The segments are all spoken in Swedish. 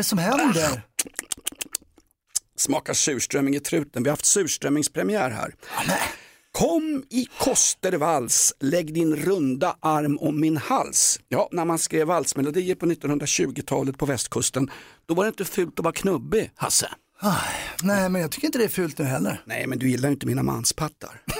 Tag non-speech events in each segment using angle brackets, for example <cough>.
Vad är det som händer? Smakar surströmming i truten. Vi har haft surströmmingspremiär här. Kom i Kostervals, lägg din runda arm om min hals. Ja, när man skrev valsmelodier på 1920-talet på västkusten, då var det inte fult att vara knubbig, Hasse. Nej, men jag tycker inte det är fult nu heller. Nej, men du gillar ju inte mina manspattar. <laughs>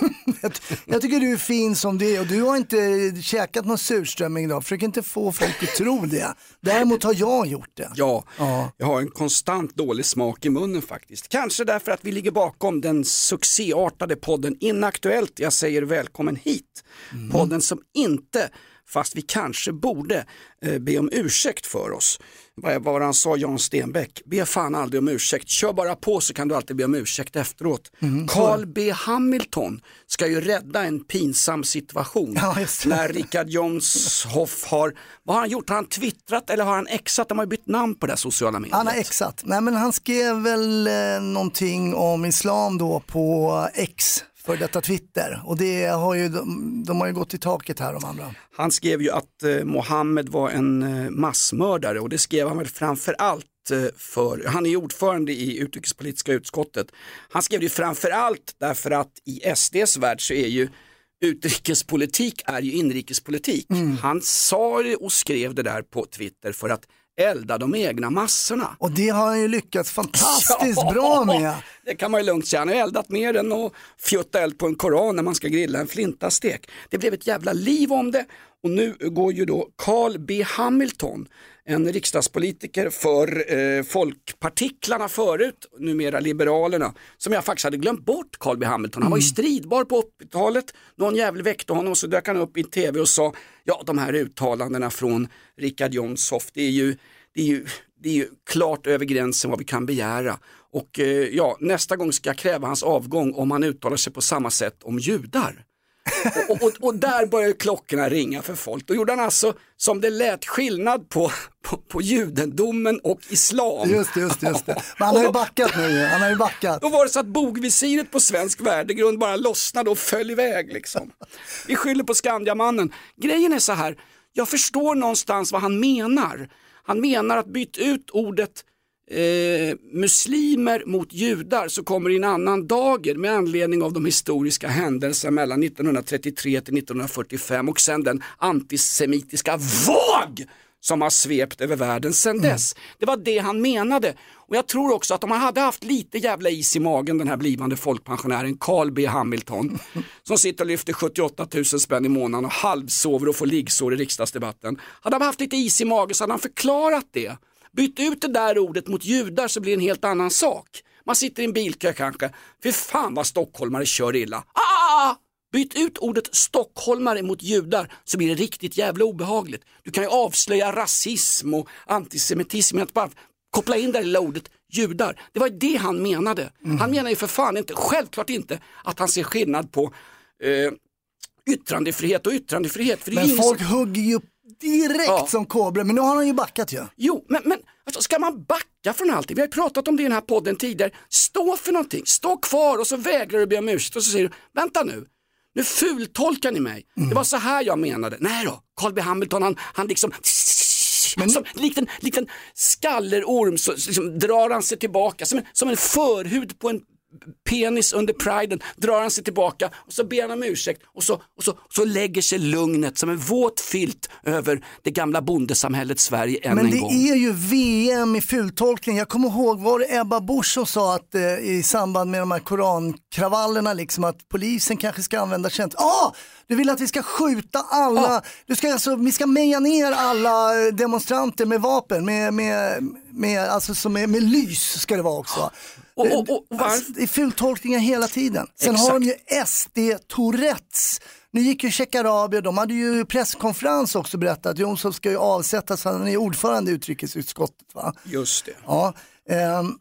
Jag, jag tycker du är fin som du är och du har inte käkat någon surströmming idag. Försök inte få folk att tro det. Däremot har jag gjort det. Ja, Ja. jag har en konstant dålig smak i munnen faktiskt. Kanske därför att vi ligger bakom den succéartade podden Inaktuellt. Jag säger välkommen hit. Podden som inte, fast vi kanske borde, eh, be om ursäkt för oss. Vad var han sa, Jan Stenbeck? Be fan aldrig om ursäkt, kör bara på så kan du alltid be om ursäkt efteråt. Carl B Hamilton ska ju rädda en pinsam situation Ja, när Richard Jomshoff har, vad har han gjort? Har han twittrat eller har han exat? De har ju bytt namn på det sociala mediet. Han har exat. Nej men han skrev väl eh, någonting om islam då på X, för detta Twitter. Och det har ju, de, de har ju gått i taket här de andra. Han skrev ju att eh, Mohammed var en eh, massmördare och det skrev han väl framför allt eh, för, han är ordförande i utrikespolitiska utskottet. Han skrev det ju framför allt därför att i SDs värld så är ju utrikespolitik är ju inrikespolitik. Han sa det och skrev det där på Twitter för att elda de egna massorna. Och det har han ju lyckats fantastiskt <laughs> Ja, bra med. Det kan man ju lugnt säga. Han har eldat mer än att fjutta eld på en koran när man ska grilla en flintastek. Det blev ett jävla liv om det och nu går ju då Carl B Hamilton, en riksdagspolitiker för eh, folkpartiklarna förut, numera Liberalerna, som jag faktiskt hade glömt bort Carl B Hamilton. Han var ju stridbar på 80-talet, någon jävel väckte honom och så dök han upp i tv och sa, ja de här uttalandena från Richard Jomshof, det är ju, det är ju det är ju klart över gränsen vad vi kan begära. Och eh, ja, nästa gång ska jag kräva hans avgång om han uttalar sig på samma sätt om judar. Och, och, och där började klockorna ringa för folk. Då gjorde han alltså, som det lät, skillnad på, på, på judendomen och islam. Just det, just just det. Men han har ju backat nu. Han har ju backat. Då var det så att bogvisiret på svensk värdegrund bara lossnade och föll iväg. Liksom. Vi skyller på Skandiamannen. Grejen är så här, jag förstår någonstans vad han menar. Han menar att byta ut ordet eh, muslimer mot judar så kommer det en annan dager med anledning av de historiska händelserna mellan 1933 till 1945 och sen den antisemitiska våg som har svept över världen sedan dess. Det var det han menade. Och jag tror också att om han hade haft lite jävla is i magen den här blivande folkpensionären Carl B Hamilton <laughs> som sitter och lyfter 78 000 spänn i månaden och halvsover och får liggsår i riksdagsdebatten. Hade han haft lite is i magen så hade han förklarat det. Byt ut det där ordet mot judar så blir det en helt annan sak. Man sitter i en bilkö kanske. Fy fan vad stockholmare kör illa. Ah! Byt ut ordet stockholmare mot judar så blir det riktigt jävla obehagligt. Du kan ju avslöja rasism och antisemitism med att bara koppla in det där lilla ordet judar. Det var ju det han menade. Han menar ju för fan inte, självklart inte, att han ser skillnad på eh, yttrandefrihet och yttrandefrihet. För Men folk som... hugger ju direkt Ja. som kobror. Men nu har han ju backat ju. Jo, men, men alltså, ska man backa från allting? Vi har ju pratat om det i den här podden tidigare. Stå för någonting, stå kvar och så vägrar du be om ursäkt och så säger du, vänta nu, nu fultolkar ni mig. Det var så här jag menade. Nej då, Carl B Hamilton han, han liksom som, likt, en, likt en skallerorm så liksom, drar han sig tillbaka som en, som en förhud på en penis under priden, drar han sig tillbaka och så ber han om ursäkt och så, och så, så lägger sig lugnet som en våt filt över det gamla bondesamhället Sverige än Men en det gång. är ju VM i fultolkning. Jag kommer ihåg, var det Ebba Busch som sa att eh, i samband med de här korankravallerna liksom att polisen kanske ska använda känt. Ah, du vill att vi ska skjuta alla, du ska alltså, vi ska meja ner alla eh, demonstranter med vapen, med, med med, alltså är med lys ska det vara också. Och- och- och varför- Alltså, det är fultolkningar hela tiden. Sen Exakt. har de ju SD Tourettes. Nu gick ju Shekarabi, de hade ju presskonferens också berättat att Jonsson ska ju avsättas, han är ordförande i utrikesutskottet. Va? Just det. Ja, ehm,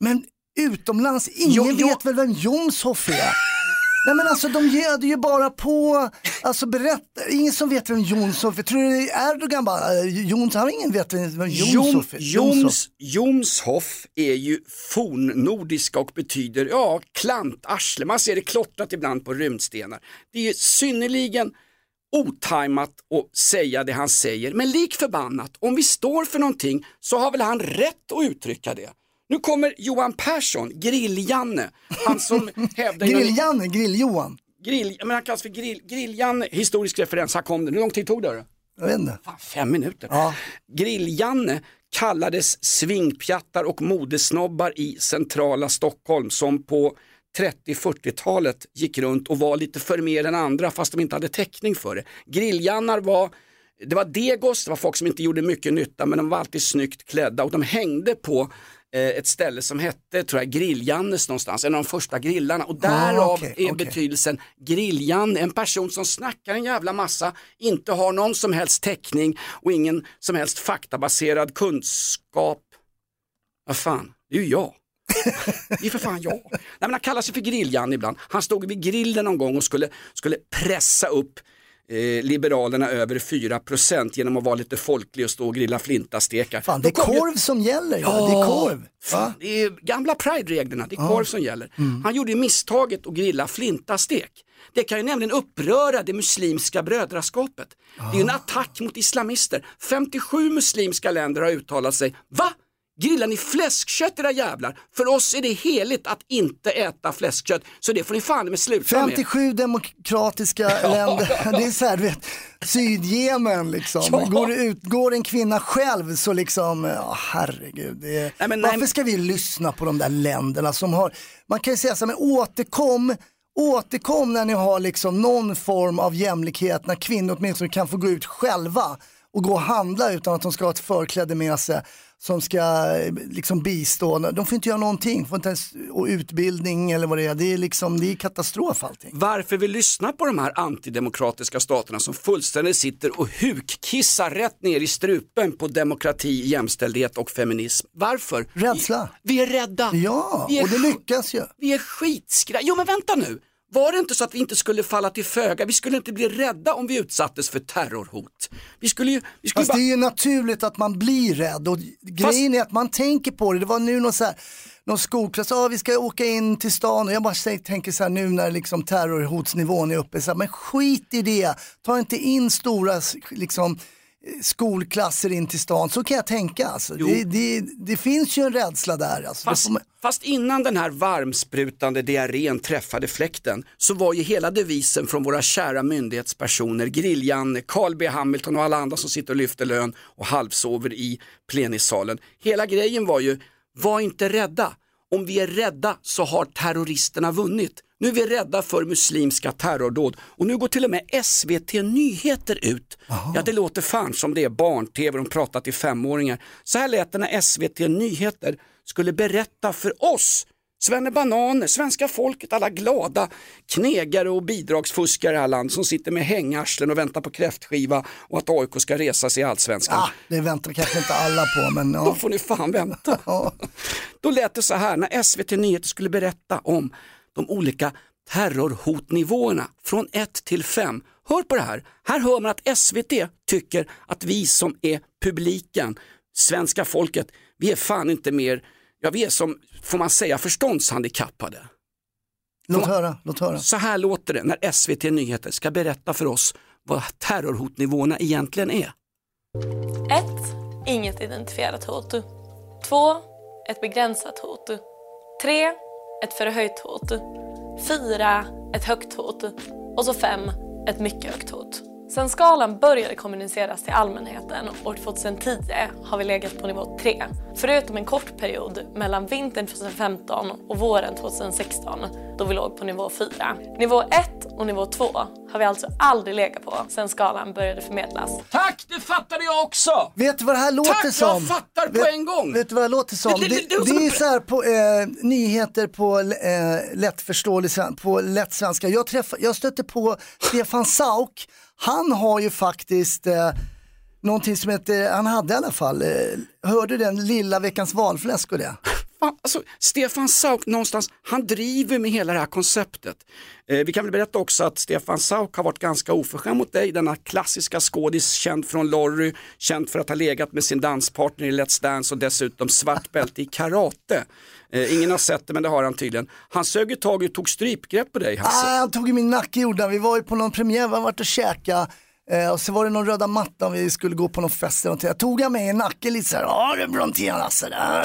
men utomlands, ingen Jo, jo. vet väl vem Jomshof är? Nej men alltså de göd ju bara på, alltså berätta, ingen som vet vem Jomshof är. Tror du Erdogan bara, äh, Jons, han ingen vet vem Jom, Jomshof är? Joms, Jomshof är ju fornnordiska och betyder ja, klantarsle. Man ser det klottrat ibland på rymdstenar. Det är ju synnerligen otajmat att säga det han säger. Men lik förbannat, om vi står för någonting så har väl han rätt att uttrycka det. Nu kommer Johan Persson, Grill-Janne, han som <laughs> hävdar... Grill-Janne, Grill-Johan. Grill, men han kallas för grill, Grill-Janne, historisk referens, här kom den. Hur lång tid tog det? Då? Jag vet inte. Fan, fem minuter. Ja. Grill-Janne kallades svingpjattar och modesnobbar i centrala Stockholm som på 30-40-talet gick runt och var lite för mer än andra fast de inte hade täckning för det. Grilljannar var det var degos, det var folk som inte gjorde mycket nytta men de var alltid snyggt klädda och de hängde på ett ställe som hette, tror jag, Grill-Jannes någonstans, en av de första grillarna och därav okej, är okej. betydelsen Grill-Janne, en person som snackar en jävla massa, inte har någon som helst täckning och ingen som helst faktabaserad kunskap. Vad fan, det är ju jag. <laughs> Det är för fan jag. Nej, men han kallar sig för Grill-Jan ibland. Han stod vid grillen någon gång och skulle, skulle pressa upp eh, Liberalerna över 4% genom att vara lite folklig och stå och grilla flintastekar. Fan, det är kom ju- korv som gäller. Ja. Det är korv. Fan, det är gamla Pride-reglerna, det är korv som gäller. Han gjorde misstaget att grilla flintastek. Det kan ju nämligen uppröra det muslimska brödraskapet. Det är ju en attack mot islamister. 57 muslimska länder har uttalat sig. Va? Grillar ni fläskkött era jävlar? För oss är det heligt att inte äta fläskkött. Så det får ni fan med sluta med. 57 demokratiska <laughs> länder, det är så här, du vet, Sydjemen liksom. Ja. Går, ut, går en kvinna själv så liksom, ja herregud. Det är, Nej, men varför ska vi lyssna på de där länderna som har, man kan ju säga så här, men återkom, återkom när ni har liksom någon form av jämlikhet, när kvinnor åtminstone kan få gå ut själva och gå och handla utan att de ska ha ett förkläde med sig som ska eh, liksom bistå. De får inte göra någonting, får inte ens, och utbildning eller vad det är. Det är liksom, det är katastrof allting. Varför vi lyssnar på de här antidemokratiska staterna som fullständigt sitter och hukkissar rätt ner i strupen på demokrati, jämställdhet och feminism. Varför? Rädsla. Vi, vi är rädda. Ja, är och det lyckas ju. Vi är skitskra... Jo men vänta nu. Var det inte så att vi inte skulle falla till föga? Vi skulle inte bli rädda om vi utsattes för terrorhot. Vi skulle ju... Vi skulle Fast bara... det är ju naturligt att man blir rädd och grejen är att man tänker på det. Det var nu någon, så här, någon skolklass, ah, vi ska åka in till stan och jag bara tänker så här nu när liksom terrorhotsnivån är uppe, så här, men skit i det. Ta inte in stora liksom, skolklasser in till stan, så kan jag tänka. Alltså. Det, det, det finns ju en rädsla där. Alltså. Fast, man- fast innan den här varmsprutande diarrén träffade fläkten så var ju hela devisen från våra kära myndighetspersoner, Grilljan, Carl B Hamilton och alla andra som sitter och lyfter lön och halvsover i plenissalen. Hela grejen var ju, var inte rädda. Om vi är rädda så har terroristerna vunnit. Nu är vi rädda för muslimska terrordåd och nu går till och med SVT Nyheter ut. Ja det låter fan som det är barn-tv, de pratar till femåringar. Så här lät det när SVT Nyheter skulle berätta för oss Svenne Bananer, svenska folket, alla glada knegare och bidragsfuskare i det här landet som sitter med hängarslen och väntar på kräftskiva och att AIK ska resa sig i allsvenskan. ah, det väntar kanske inte alla på, men <laughs> Då ja. får ni fan vänta. Då lät det så här när SVT Nyheter skulle berätta om de olika terrorhotnivåerna från 1 till 5. Hör på det här. Här hör man att SVT tycker att vi som är publiken, svenska folket, vi är fan inte mer, ja vi är som, får man säga, förståndshandikappade. Låt höra, låt höra. Så här låter det när SVT Nyheter ska berätta för oss vad terrorhotnivåerna egentligen är. 1. Inget identifierat hot. 2. Ett begränsat hot. 3. Ett förhöjt hot. 4. Ett högt hot. Och så 5. Ett mycket högt hot. Sen skalan började kommuniceras till allmänheten år 2010 har vi legat på nivå 3. Förutom en kort period mellan vintern 2015 och våren 2016 då vi låg på nivå 4. Nivå 1 och nivå 2 har vi alltså aldrig legat på sen skalan började förmedlas. Tack, det fattade jag också! Vet du vad det här låter Tack, som? jag fattar på vet, en gång. Vet du vad det låter som? Det- Det, det- det, det- det- är så här på eh, nyheter på eh, lättförståelig på lätt svenska. Jag, träffar, jag stötte på Stefan Sauk. Han har ju faktiskt eh, någonting som heter, han hade i alla fall, eh, hörde du den lilla veckans valfläsk och det? Fan, alltså, Stefan Sauk någonstans, han driver med hela det här konceptet. Eh, vi kan väl berätta också att Stefan Sauk har varit ganska oförskämd mot dig, denna klassiska skådis känd från Lorry, känd för att ha legat med sin danspartner i Let's Dance och dessutom svart bälte i karate. Eh, ingen har sett det men det har han tydligen. Han sög ju tag och tog strypgrepp på dig Hasse. Ah, han tog i min nacke gjorde han. Vi var ju på någon premiär, vi har varit och käkat eh, och så var det någon röda mattan, vi skulle gå på någon fest eller någonting. Jag tog han mig i nacken lite såhär, ja du Brontén alltså, där.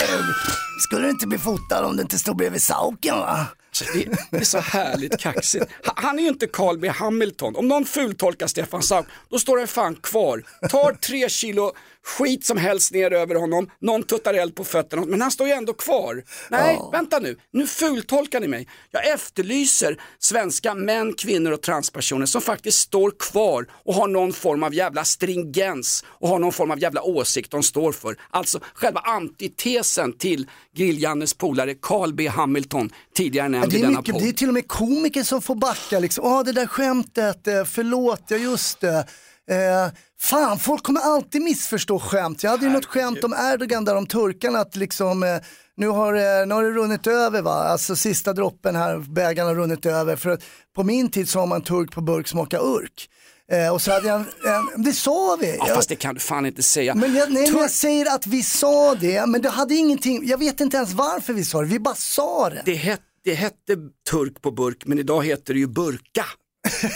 skulle du inte bli fotad om du inte stod bredvid Sauken va? Alltså, det, är så härligt kaxigt. Han är ju inte Carl B Hamilton. Om någon fultolkar Stefan Sauk, då står han fan kvar. Tar tre kilo skit som helst ner över honom, någon tuttar eld på fötterna, men han står ju ändå kvar. Nej, vänta nu, nu fultolkar ni mig. Jag efterlyser svenska män, kvinnor och transpersoner som faktiskt står kvar och har någon form av jävla stringens och har någon form av jävla åsikt de står för. Alltså själva antitesen till Grill-Jannes polare Carl B Hamilton, tidigare nämnd i denna mycket, podd. det är till och med komiker som får backa liksom. Ja det där skämtet, eh, förlåt, ja just det. Eh, fan, folk kommer alltid missförstå skämt. Jag hade ju något skämt om Erdogan där om turkarna att liksom eh, nu har, eh, nu har det runnit över va, alltså sista droppen här, bägaren har runnit över. För att på min tid har man turk på burk smaka urk. Eh, och så hade jag en, det sa vi. Ja, fast det kan du fan inte säga. men jag, nej, Tur- jag säger att vi sa det, men det hade ingenting, jag vet inte ens varför vi sa det, vi bara sa det. det, het, det hette turk på burk, men idag heter det ju burka.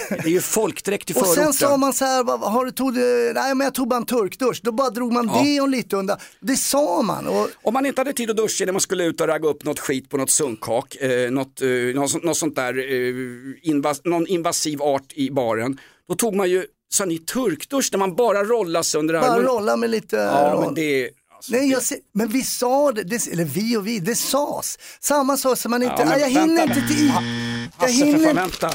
Det är ju folkdräkt i Och förorten. sen sa man så här, har du tog, nej men jag tog bara en turkdusch, då bara drog man deon lite undan. Det sa man. Och, Om man inte hade tid att duscha när man skulle ut och ragga upp något skit på något sunkhak, eh, något, eh, något, något sånt där, eh, invas, någon invasiv art i baren, då tog man ju, sa ni turkdusch, när man bara rollar sig under bara armen. rolla med lite Ja, roll. men det. Alltså, Nej, det- jag ser, men vi sa det, det, eller vi och vi, det sas. Samma sak som man inte, Ja, nej, jag hinner inte till. Jag Hasse, för fan, hinner vänta.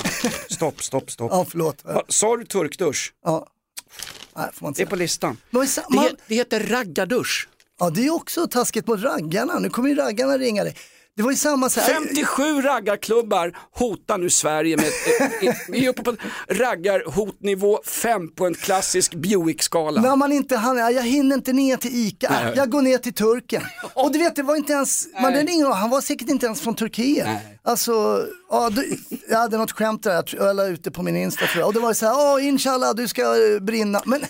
Stopp, stopp, stopp. Ja, förlåt. Va, Sa du turkdusch? Ja. Nej, får man inte Det är säga. på listan. Men Det, man- he- det heter raggardusch. Ja, det är också taskigt mot raggarna. Nu kommer ju raggarna ringa dig. Det var ju samma så här. 57 raggarklubbar hotar nu Sverige med, vi är uppe på raggarhotnivå 5 på en klassisk Buick-skala. När man inte hann, ja, jag hinner inte ner till ICA, Nej. jag går ner till turken. Och du vet, det var inte ens, man hade ingen, han var säkert inte ens från Turkiet. Nej. Alltså, ja, du, jag hade något skämt där, jag la ut det på min Insta tror jag. Och det var så här, åh inshallah du ska eh, brinna. Men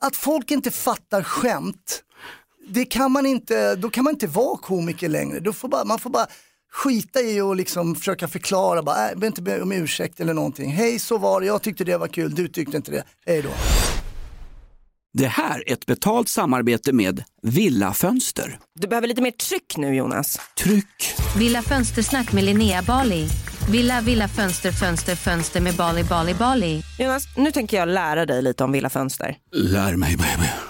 att folk inte fattar skämt, det kan man inte, då kan man inte vara komiker längre. Då får bara, man får bara skita i och liksom försöka förklara, bara, äh, be inte be om ursäkt eller någonting. Hej så var det, jag tyckte det var kul, du tyckte inte det. Hej då. Det här är ett betalt samarbete med Villa Fönster. Du behöver lite mer tryck nu Jonas. Tryck! Villa Fönstersnack med Linnea Bali. Villa, villa, fönster, fönster, fönster med Bali, Bali, Bali. Jonas, nu tänker jag lära dig lite om Villa Fönster. Lär mig baby.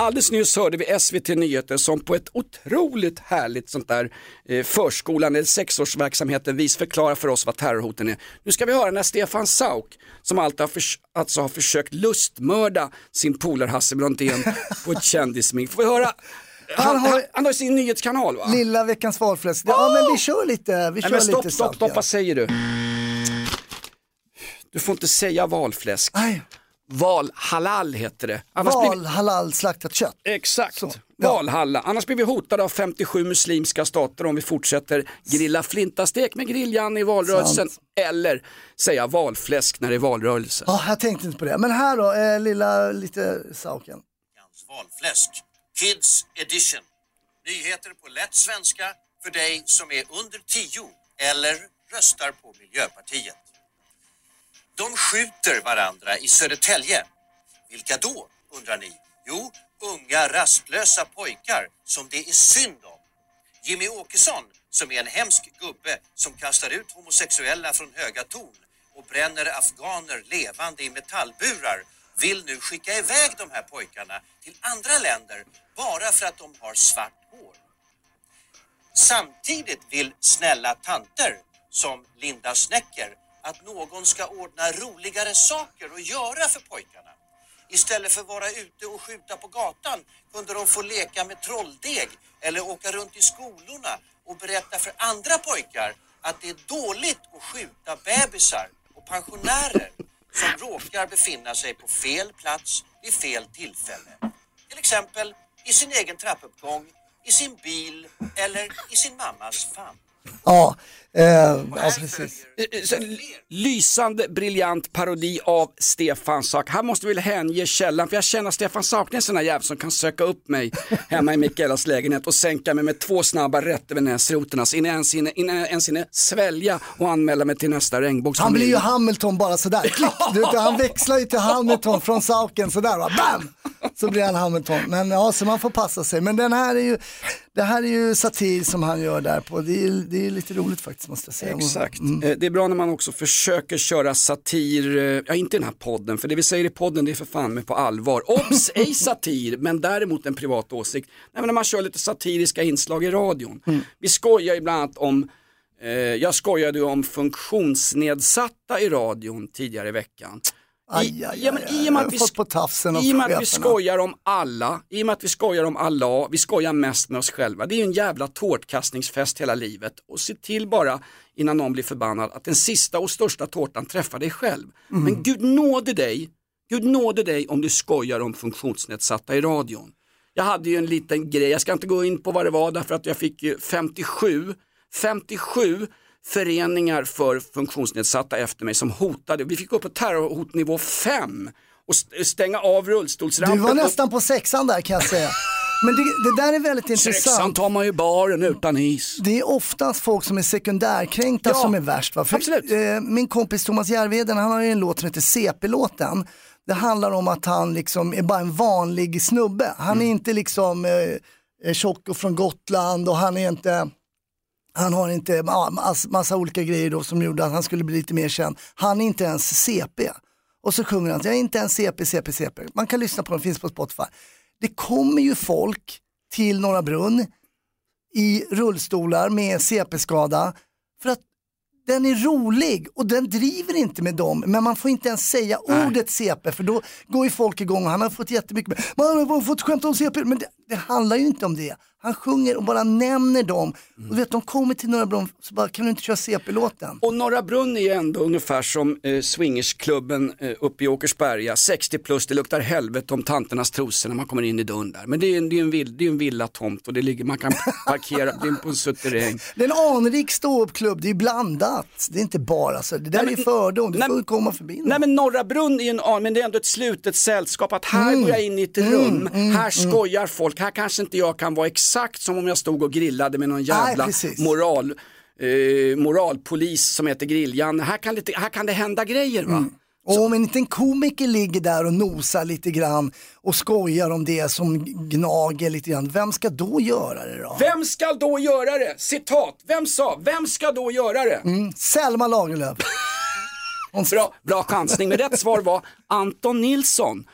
Alldeles nyss hörde vi SVT Nyheter som på ett otroligt härligt sånt där eh, förskolan eller sexårsverksamheten vis förklarar för oss vad terrorhoten är. Nu ska vi höra när Stefan Sauk, som alltid har, förs- alltså har försökt lustmörda sin polare Hasse Brontén <laughs> på ett kändismink. Får vi höra? Han, Han har- han, har sin nyhetskanal va? Lilla veckans valfläsk. Ja men vi kör lite, vi Nej, kör men stopp, lite stopp, stopp, ja. vad säger du? Du får inte säga valfläsk. Nej, Valhalal heter det. Annars blir vi- val, halal, slaktat kött. Exakt, Så, ja. Valhalla. Annars blir vi hotade av 57 muslimska stater om vi fortsätter grilla flintastek med griljan i valrörelsen eller säga valfläsk när det är valrörelse. Ja, jag tänkte inte på det. Men här då, eh, lilla lite Sauken. valfläsk. Kids edition. Nyheter på lätt svenska för dig som är under 10 eller röstar på Miljöpartiet. De skjuter varandra i Södertälje. Vilka då, undrar ni? Jo, unga rastlösa pojkar som det är synd om. Jimmy Åkesson, som är en hemsk gubbe som kastar ut homosexuella från höga torn och bränner afghaner levande i metallburar, vill nu skicka iväg de här pojkarna till andra länder bara för att de har svart hår. Samtidigt vill snälla tanter som Linda Snäcker att någon ska ordna roligare saker att göra för pojkarna. Istället för att vara ute och skjuta på gatan kunde de få leka med trolldeg eller åka runt i skolorna och berätta för andra pojkar att det är dåligt att skjuta bebisar och pensionärer som råkar befinna sig på fel plats vid fel tillfälle. Till exempel i sin egen trappuppgång, i sin bil eller i sin mammas famn. Ja, eh, ja precis. Eh, eh, så Lysande, briljant parodi av Stefan Sauk. Här måste vi väl hänge källan, för jag känner att Stefan Sauk är en sån där jävel som kan söka upp mig hemma i Mikaelas lägenhet och sänka mig med två snabba rätt över näsrotorna så innan jag ens hinner, svälja och anmäla mig till nästa Han regnbågsfamilj. blir ju Hamilton bara sådär. <laughs> Klick. Du, han växlar ju till Hamilton från Sauken sådär va. Bam! Så blir han Hamilton. Men ja, så man får passa sig. Men den här är ju, det här är ju satir som han gör där på. Det är, det är lite roligt faktiskt måste jag säga. Exakt. Mm. Eh, Det är bra när man också försöker köra satir, eh, ja inte den här podden, för det vi säger i podden det är för fan med på allvar. Obs, <laughs> ej satir, men däremot en privat åsikt. Nej, men när man kör lite satiriska inslag i radion. Mm. Vi skojar ju bland annat om, eh, jag skojade ju om funktionsnedsatta i radion tidigare i veckan. Aj, aj, ja, men aj, i och med att vi fått på tafsen i med att vi skojar om alla, i och med att vi skojar om alla, vi skojar mest med oss själva. Det är ju en jävla tårtkastningsfest hela livet. Och se till bara innan någon blir förbannad att den sista och största tårtan träffar dig själv. Mm. Men Gud nåde dig, Gud nåde dig om du skojar om funktionsnedsatta i radion. Jag hade ju en liten grej, jag ska inte gå in på vad det var därför att jag fick ju 57, 57 föreningar för funktionsnedsatta efter mig som hotade. Vi fick gå upp på terrorhotnivå 5 och st- stänga av rullstolsrampen. Du var nästan på sexan där kan jag säga. Men det, det där är väldigt Sexan intressant. tar man ju baren utan is. Det är oftast folk som är sekundärkränkta Ja, som är värst. Va? För, absolut. eh, min kompis Thomas Järvheden han har ju en låt som heter CP-låten. Det handlar om att han liksom är bara en vanlig snubbe. Han Mm. är inte liksom eh, eh, tjock och från Gotland och han är inte han har inte ja, mass, massa olika grejer då som gjorde att han skulle bli lite mer känd. Han är inte ens CP. Och så sjunger han, jag är inte ens CP, CP, CP. Man kan lyssna på den, finns på Spotify. Det kommer ju folk till Norra Brunn i rullstolar med CP-skada för att den är rolig och den driver inte med dem men man får inte ens säga ordet CP för då går ju folk igång och han har fått jättemycket man har fått skämta om CP men det, det handlar ju inte om det. Han sjunger och bara nämner dem. Och du vet, de kommer till Norra Brunn, så bara, kan du inte köra CP-låten? Och Norra Brunn är ju ändå ungefär som eh, swingersklubben eh, uppe i Åkersberga. 60 plus, det luktar helvete om tanternas trosor när man kommer in i dörren där. Men det är en, det är en, vill, det är en villatomt och det ligger, man kan <laughs> parkera, det är på en suterräng. Det är en anrik ståuppklubb, det är blandat. Det är inte bara så, det där är fördom, du nej, får komma förbi. Nej men Norra Brunn är ju en men det är ändå ett slutet sällskap. Att här Mm. går jag in i ett Mm, rum, mm, här skojar folk, här kanske inte jag kan vara exakt som om jag stod och grillade med någon jävla precis. moral, eh, moralpolis som heter Grilljan. Här kan, lite, här kan det hända grejer va. Och om en liten komiker ligger där och nosar lite grann och skojar om det som gnager lite grann, vem ska då göra det då? Vem ska då göra det? Citat, vem sa, vem ska då göra det? Mm, Selma Lagerlöf. <laughs> Bra, bra chansning, men rätt svar var Anton Nilsson.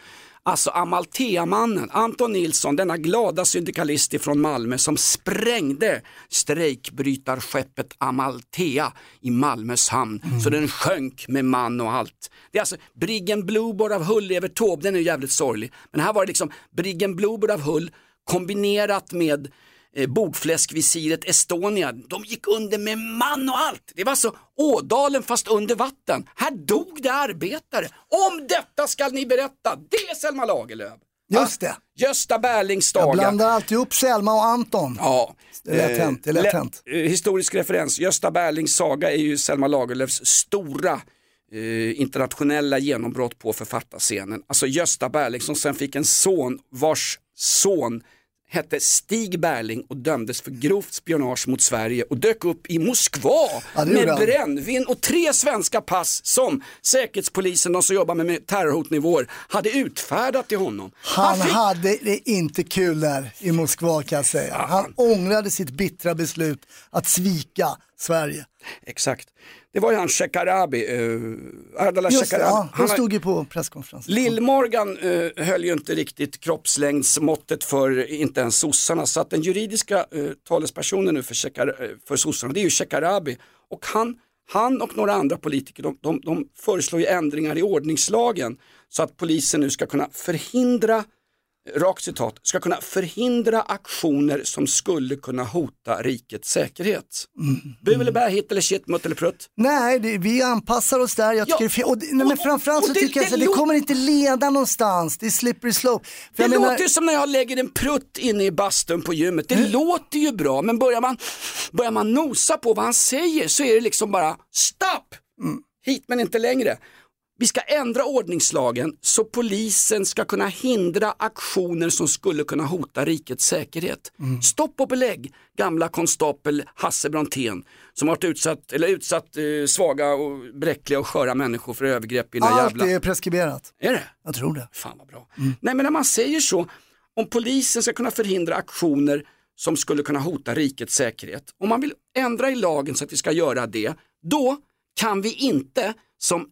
Alltså Amalthea-mannen, Anton Nilsson, denna glada syndikalist från Malmö som sprängde strejkbrytarskeppet Amalthea i Malmös hamn så den sjönk med man och allt. Det är alltså Briggen Bluebird av Hull över Taube, den är jävligt sorglig. Men här var det liksom Briggen Bluebird av Hull kombinerat med eh, bogfläskvisiret Estonia. De gick under med man och allt. Det var alltså Ådalen fast under vatten. Här dog det arbetare. Om detta skall ni berätta. Det är Selma Lagerlöf. Just det. Gösta Berlings Jag blandar alltid upp Selma och Anton. Ja. Det är lätt Eh, hänt, det är lätt lä- hänt. eh, Historisk referens, Gösta Berlings saga är ju Selma Lagerlöfs stora eh, internationella genombrott på författarscenen. Alltså Gösta Berling som sen fick en son vars son hette Stig Berling och dömdes för grovt spionage mot Sverige och dök upp i Moskva Ja, med han. brännvin och tre svenska pass som Säkerhetspolisen, de som jobbar med- terrorhotnivåer, hade utfärdat till honom. Han fick- hade det inte kul där i Moskva kan jag säga. Han ångrade sitt bittra beslut att svika Sverige. Exakt. Det var ju han Shekarabi, uh, Ardala Just Shekarabi. ja, Han stod ju på presskonferensen. Lill-Morgan eh, höll ju inte riktigt kroppslängdsmåttet för inte ens sossarna så att den juridiska eh, talespersonen nu för, Shekar, eh, för sossarna det är ju Shekarabi och han, han och några andra politiker de, de, de föreslår ju ändringar i ordningslagen så att polisen nu ska kunna förhindra Rakt citat, ska kunna förhindra aktioner som skulle kunna hota rikets säkerhet. Mm. Bu eller bä, hit eller shit, mutt eller prutt. Nej, det, vi anpassar oss där. Jag tycker det är fel. Och, det- nej, men framförallt och så det- tycker jag det att det kommer inte leda någonstans. Det är slippery slope. För Det menar- låter ju som när jag lägger en prutt inne i bastun på gymmet. Det låter ju bra men börjar man, börjar man nosa på vad han säger så är det liksom bara stopp! Hit men inte längre. Vi ska ändra ordningslagen så polisen ska kunna hindra aktioner som skulle kunna hota rikets säkerhet. Stopp och belägg gamla konstapel Hasse Brontén som har utsatt, eller utsatt eh, svaga och bräckliga och sköra människor för övergrepp i Allt jävla... är preskriberat. Är det? Jag tror det. Fan vad bra. Nej men när man säger så, om polisen ska kunna förhindra aktioner som skulle kunna hota rikets säkerhet, om man vill ändra i lagen så att vi ska göra det, då kan vi inte som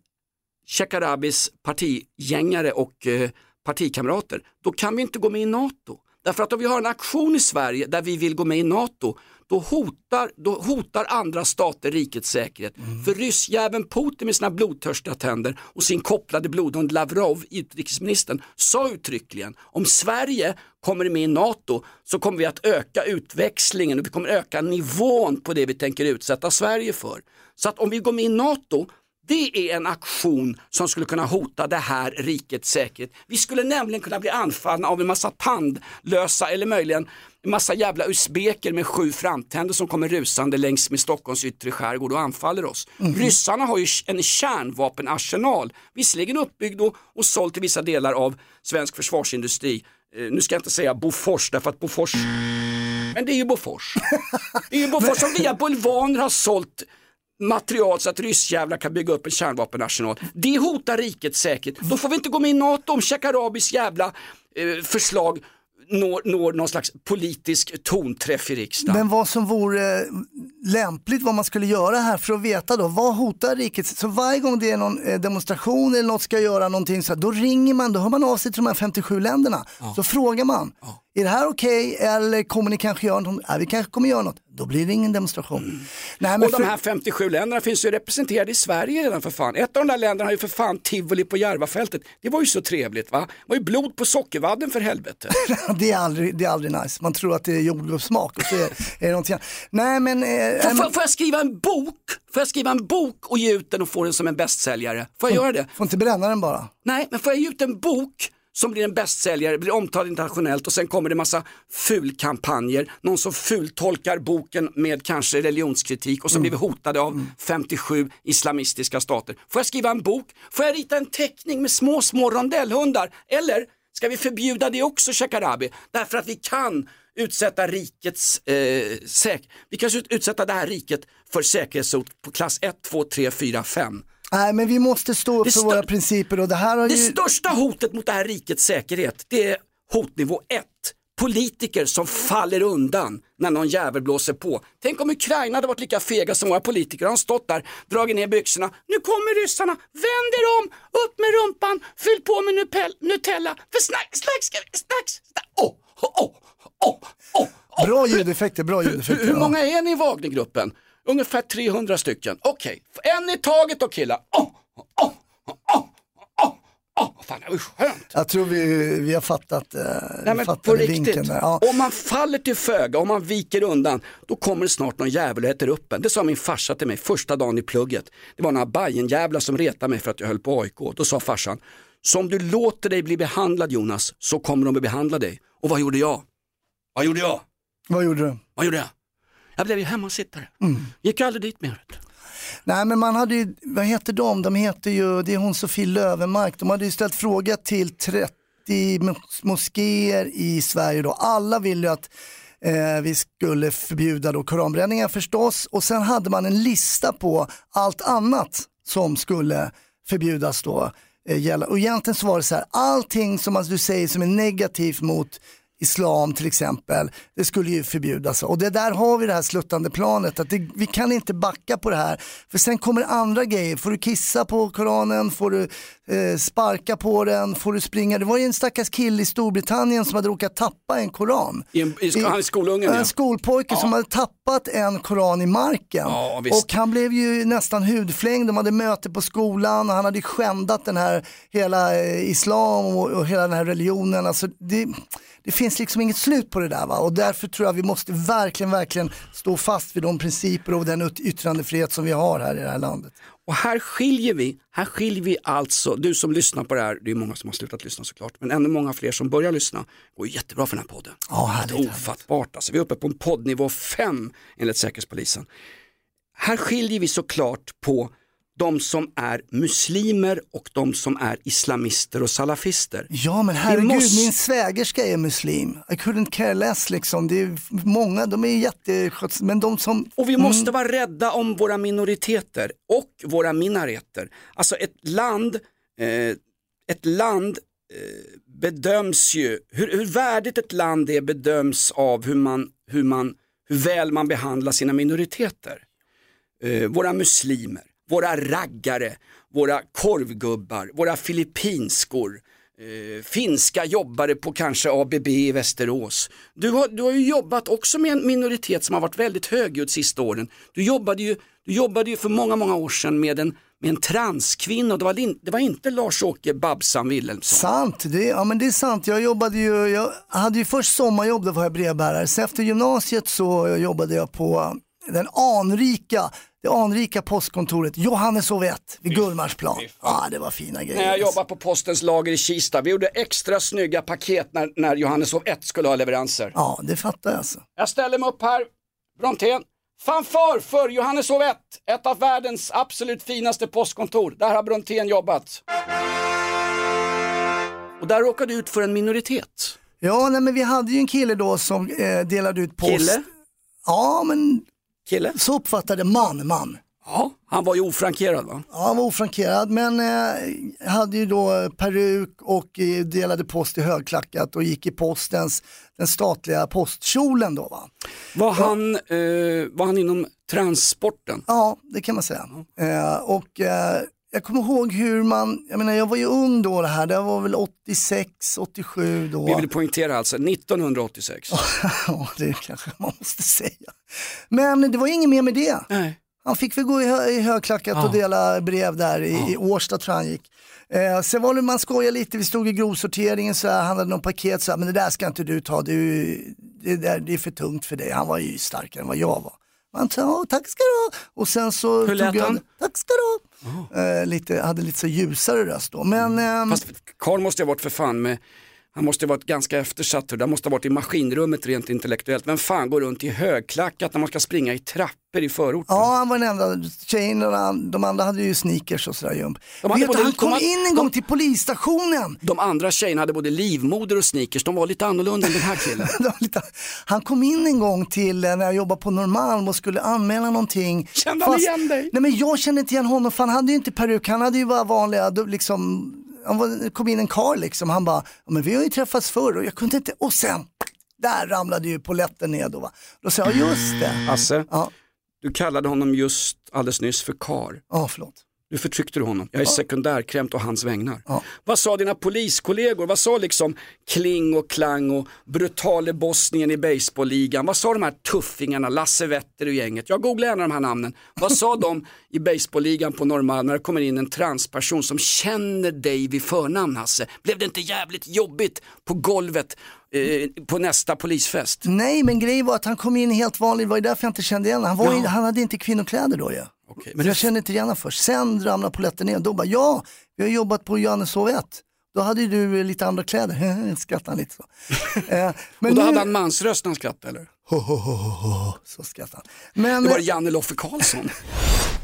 Shekarabis partigängare och eh, partikamrater, då kan vi inte gå med i NATO. Därför att om vi har en aktion i Sverige där vi vill gå med i NATO, då hotar, då hotar andra stater rikets säkerhet. För ryssjäveln Putin med sina blodtörstiga tänder och sin kopplade blodhund Lavrov, utrikesministern, sa uttryckligen om Sverige kommer med i NATO så kommer vi att öka utväxlingen och vi kommer öka nivån på det vi tänker utsätta Sverige för. Så att om vi går med i NATO det är en aktion som skulle kunna hota det här rikets säkerhet. Vi skulle nämligen kunna bli anfallna av en massa tandlösa eller möjligen en massa jävla usbeker med sju framtänder som kommer rusande längs med Stockholms yttre skärgård och anfaller oss. Ryssarna har ju en kärnvapenarsenal, visserligen uppbyggd och, och såld till vissa delar av svensk försvarsindustri. Eh, nu ska jag inte säga Bofors därför att Bofors, men det är ju Bofors. <laughs> Det är ju Bofors som via bulvaner har sålt material så att ryssjävlar kan bygga upp en kärnvapenarsenal. Det hotar rikets säkerhet. Då får vi inte gå med i NATO om Shekarabis jävla eh, förslag når, når någon slags politisk tonträff i riksdagen. Men vad som vore eh, lämpligt vad man skulle göra här för att veta då, vad hotar riket? Så varje gång det är någon eh, demonstration eller något ska göra någonting så här, då ringer man, då hör man av sig till de här 57 länderna. Så frågar man, Är det här okej eller kommer ni kanske göra något? Ja, vi kanske kommer göra något. Då blir det ingen demonstration. Nej, men och de här 57 länderna finns ju representerade i Sverige redan för fan. Ett av de där länderna har ju för fan tivoli på Järvafältet. Det var ju så trevligt va? Det var ju blod på sockervadden för helvete. <laughs> det, är aldrig, det är aldrig nice. Man tror att det är jordgubbssmak och så är, är det någonting annat. Nej men... Eh, Får, får, får jag skriva en bok? Får jag skriva en bok och ge ut den och få den som en bästsäljare? Får jag göra det? Får inte bränna den bara. Nej, men får jag ge ut en bok som blir en bästsäljare, blir omtalad internationellt och sen kommer det massa fulkampanjer, någon som fultolkar boken med kanske religionskritik och som blir hotade av 57 islamistiska stater. Får jag skriva en bok? Får jag rita en teckning med små, små rondellhundar? Eller ska vi förbjuda det också, Shekarabi? Därför att vi kan utsätta rikets eh, säk- vi kan ut- utsätta det här riket för säkerhetshot på klass 1, 2, 3, 4, 5. Nej men vi måste stå upp Det för våra principer och det här har Det ju... största hotet mot det här rikets säkerhet, det är hotnivå 1. Politiker som faller undan när någon jävel blåser på. Tänk om Ukraina hade varit lika fega som våra politiker. De har stått där, dragit ner byxorna. Nu kommer ryssarna, vänd er om, upp med rumpan, fyll på med Nutella. För snack, snack, ska vi, snack, snack. Åh, åh, åh, åh, åh. Bra ljudeffekter, bra ljudeffekter. Hur ja. många är ni i Wagnergruppen? Ungefär 300 stycken. Okej, en i taget då killar. Åh, åh, åh, åh. Fan, det var skönt. Jag tror vi, vi har fattat, eh, Nej, vi fattade riktigt, vinkeln där. Ja. om man faller till föga, om man viker undan, då kommer det snart någon jävel och äter upp en. Det sa min farsa till mig första dagen i plugget. Det var några Bajenjävlar som retade mig för att jag höll på AIK. Då sa farsan, så om du låter dig bli behandlad Jonas, så kommer de att behandla dig. Och vad gjorde jag? Vad gjorde jag? Vad gjorde du? Vad gjorde jag? Jag blev ju hemmasittare. Mm. Gick aldrig dit mer. Nej men man hade ju, vad heter de? De heter ju, det är hon Sofie Lövenmark. De hade ju ställt fråga till 30 mos- moskéer i Sverige då. Alla ville ju att eh, vi skulle förbjuda då koranbränningar förstås. Och sen hade man en lista på allt annat som skulle förbjudas då. Eh, gälla. Och egentligen så var det så här, allting som alltså, du säger som är negativt mot islam till exempel, det skulle ju förbjudas. Och det där har vi det här sluttande planet, att det, vi kan inte backa på det här. För sen kommer andra grejer, får du kissa på Koranen, får du eh, sparka på den, får du springa. Det var ju en stackars kille i Storbritannien som hade råkat tappa en koran. I, en, i, sk- han är skolungen En ja. skolpojke som hade tappat en koran i marken. Ja, och han blev ju nästan hudflängd, de hade möte på skolan och han hade skändat den här hela eh, islam och, och hela den här religionen. Alltså det, det finns liksom inget slut på det där va? och därför tror jag vi måste verkligen, verkligen stå fast vid de principer och den yt- yttrandefrihet som vi har här i det här landet. Och här skiljer vi, här skiljer vi alltså, du som lyssnar på det här, det är många som har slutat lyssna såklart, men ännu många fler som börjar lyssna. Går jättebra för den här podden. Ja, härligt, är ofattbart alltså. Vi är uppe på en poddnivå 5 enligt Säkerhetspolisen. Här skiljer vi såklart på de som är muslimer och de som är islamister och salafister. Ja men herregud, måste- min svägerska är muslim. I couldn't care less liksom. Det är många, de är jättesköts, men de som... Och vi måste vara rädda om våra minoriteter och våra minareter. Alltså ett land, eh, ett land eh, bedöms ju, hur, hur värdigt ett land är bedöms av hur, man, hur, man, hur väl man behandlar sina minoriteter. Eh, våra muslimer, våra raggare, våra korvgubbar, våra filippinskor, eh, finska jobbare på kanske ABB i Västerås. Du har, du har ju jobbat också med en minoritet som har varit väldigt högljudd sista åren. Du jobbade ju, du jobbade ju för många, många år sedan med en, med en transkvinna och det var, din- det var inte Lars-Åke Babsan Wilhelmsson. Sant, det, ja men det är sant. Jag jobbade ju, jag hade ju först sommarjobb, då var jag brevbärare. Sen efter gymnasiet så jobbade jag på den anrika, det anrika postkontoret Johanneshov 1 vid Gullmarsplan. Ja, det var fina grejer. När jag jobbade på postens lager i Kista, vi gjorde extra snygga paket när, när Johanneshov 1 skulle ha leveranser. Ja, det fattar jag alltså. Jag ställer mig upp här, Brontén. Fanfar för Johanneshov 1, ett av världens absolut finaste postkontor. Där har Brontén jobbat. Och där råkade du ut för en minoritet. Ja, nej, men vi hade ju en kille då som eh, delade ut post. Kille? Ja, men Kille? så uppfattade man, man. Ja, han var ju ofrankerad va? Ja, han var ofrankerad men eh, hade ju då peruk och eh, delade post i högklackat och gick i postens, den statliga postkjolen då va. Var, han, eh, var han inom transporten? Ja, det kan man säga. Eh, och eh, jag kommer ihåg hur man, jag menar jag var ju ung då det här, det var väl 86, 87 då. Vi vill poängtera alltså 1986. <laughs> ja, det kanske man måste säga. Men det var inget mer med det. Nej. Han fick väl gå i, hö i högklackat Ja. och dela brev där i, i Årsta tror jag han gick. Eh, sen var det, man skojade lite, vi stod i grovsorteringen så här, han hade någon paket så här, men det där ska inte du ta, du, det, där, det är för tungt för dig. Han var ju starkare än vad jag var. Man sa, "Ja, tack ska du ha. Och sen så Hur lät tog jag, han? tack ska du ha. Eh, lite, hade lite så ljusare röst då. Men, ehm, Fast Karl måste ha varit för fan med, han måste ha varit ganska eftersatt, han måste ha varit i maskinrummet rent intellektuellt. Vem fan går runt i högklackat när man ska springa i trappor i förorten? Ja, han var den enda tjejen och de- de andra hade ju sneakers och sådär jump. De hade Vet både- han de kom hade- in en gång till polisstationen. De andra tjejerna hade både livmoder och sneakers, de var lite annorlunda än den här killen. <laughs> Det lite- Han kom in en gång till eh, när jag jobbade på Norrmalm och skulle anmäla någonting. Kände han igen dig? Nej men jag kände inte igen honom för han hade ju inte peruk, han hade ju bara vanliga, liksom, han kom in en karl liksom, han bara, "Ja, men vi har ju träffats förr och jag kunde inte, och sen, där ramlade ju polletten ner då va. Då sa jag, just det. Asse, Ja, du kallade honom just alldeles nyss för kar. ja förlåt. Nu förtryckte du honom. Jag är sekundärkrämt å hans vägnar. Ja. Vad sa dina poliskollegor? Vad sa liksom Kling och Klang och brutale Bosnien i baseballligan? Vad sa de här tuffingarna, Lasse Wetter och gänget? Jag googlade gärna de här namnen. Vad sa <laughs> de i baseballligan på Norrmalm när det kommer in en transperson som känner dig vid förnamn Hasse? Blev det inte jävligt jobbigt på golvet eh, på nästa polisfest? Nej men grejen var att han kom in helt vanlig, det var ju därför jag inte kände igen honom. Han, var Ja. han hade inte kvinnokläder då ju. Okej, Men men jag kände inte igen honom först. Sen ramlade polletten ner. Då bara, ja, vi har jobbat på Johanneshov 1. Då hade ju du eh, lite andra kläder. <laughs> Skrattade han lite så. <laughs> Eh, men och då nu... hade han mansröst när han skrattade eller? Ho, ho, ho, ho, ho. Så skrattade han. Men, Det var Janne Loffe Karlsson. <laughs>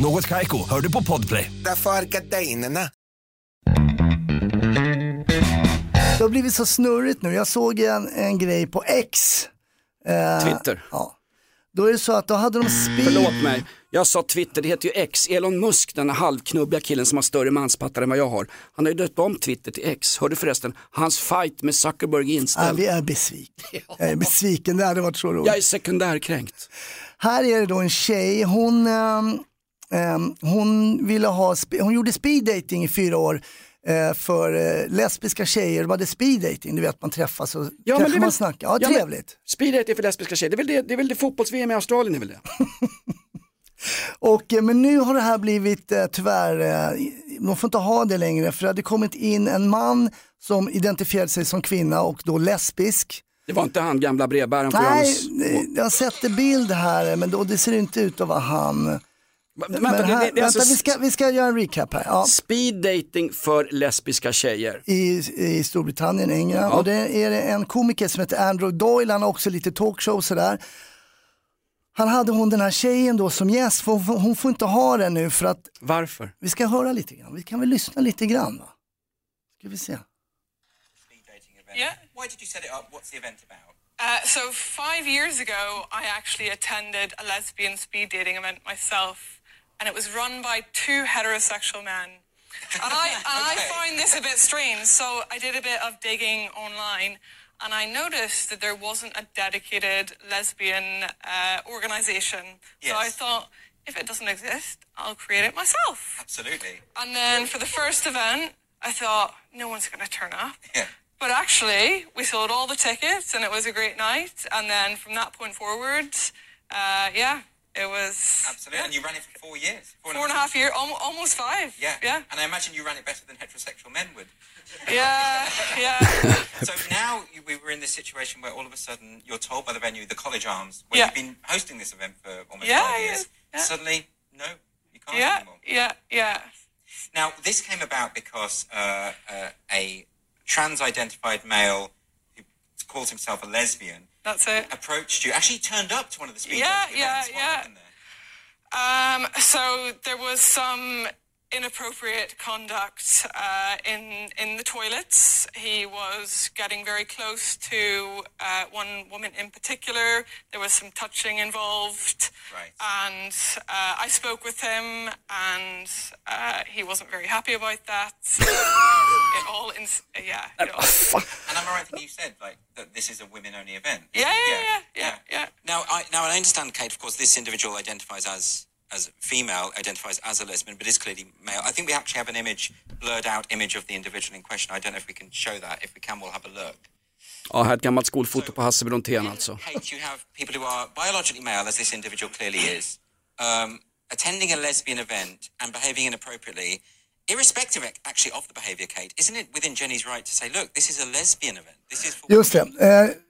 Något Kaiko, hör du på Podplay. Därför är gardinerna. det har blivit så snurrigt nu. Jag såg en, en grej på X. Eh, Twitter. Ja. Då är det så att då hade de speed... Förlåt mig, jag sa Twitter, det heter ju X. Elon Musk, den halvknubbiga killen som har större manspattar än vad jag har. Han har ju döpt om Twitter till X. Hörde förresten, hans fight med Zuckerberg är Ja, inställd. vi är besvikna. Jag är besviken, det hade varit så roligt. Jag är sekundärkränkt. Här är det då en tjej, hon, ehm, hon, ville ha, hon gjorde speed dating i fyra år eh, för eh, lesbiska tjejer. Var det speed dating? Du vet man träffas och Ja, kanske är man väl- snackar. Ja, Ja, men- trevligt. Speed date är för lesbiska tjejer, det är väl det, det, är väl det fotbolls-VM i Australien är väl det? <laughs> Och, eh, men nu har det här blivit tyvärr, de får inte ha det längre för det hade kommit in en man som identifierade sig som kvinna och då lesbisk. Det var inte han gamla brevbäraren Nej, eh, jag har sett en bild här men då, det ser inte ut att vara han. Men, Men vänta, här, det, det vänta alltså vi, ska, vi ska göra en recap här. Ja. speed dating för lesbiska tjejer. i, i Storbritannien, England. Ja. Och det är en komiker som heter Andrew Doyle, han har också lite talkshow sådär. Han hade hon den här tjejen då som gäst, hon, får- hon får inte ha den nu för att, Varför? vi ska höra lite grann, vi kan väl lyssna lite grann va? Ska vi se. Yeah. Why did you set it up? What's the event about? Uh, so five years ago, I actually attended a lesbian speed dating event myself, and it was run by two heterosexual men. And I and I <laughs> find this a bit strange, so I did a bit of digging online, and I noticed that there wasn't a dedicated lesbian uh, organization. So I thought, if it doesn't exist, I'll create it myself. Absolutely. And then for the first event, I thought no one's going to turn up. <laughs> Yeah. But actually, we sold all the tickets and it was a great night. And then from that point forward, uh, yeah, it was Absolutely. And you ran it for four years. four and a half years, almost, almost five. Yeah. Yeah. And I imagine you ran it better than heterosexual men would. Yeah. Yeah. <laughs> so now you, we were in this situation where all of a sudden you're told by the venue, the College Arms, where Yeah. you've been hosting this event for almost Yeah, five years, yeah. suddenly, no, you can't yeah. anymore. Yeah. Yeah. Now, this came about because uh, uh, a trans-identified male who calls himself a lesbian That's it. approached you, actually turned up to one of the speed Yeah, yeah, yeah. Um, so there was some inappropriate conduct uh, in in the toilets. He was getting very close to uh, one woman in particular. There was some touching involved, Right. and uh, I spoke with him, and uh, he wasn't very happy about that. <laughs> it all, in, yeah. It all, <laughs> And am I right thinking you said like that this is a women-only event? yeah, yeah, yeah, yeah, yeah. Now, I now I understand, Kate. Of course, this individual identifies as as female, identifies as a lesbian, but is clearly male. I think we actually have an image, blurred out image of the individual in question. I don't know if we can show that. If we can, we'll have a look. Ja, här är ett gammalt skolfoto på Hasse Brontén alltså. Kate, you have people who are biologically male, as this individual clearly is, um, attending a lesbian event and behaving inappropriately, irrespective actually of the behaviour, Kate. Isn't it within Jenny's right to say, look, this is a lesbian event? This is for Just det.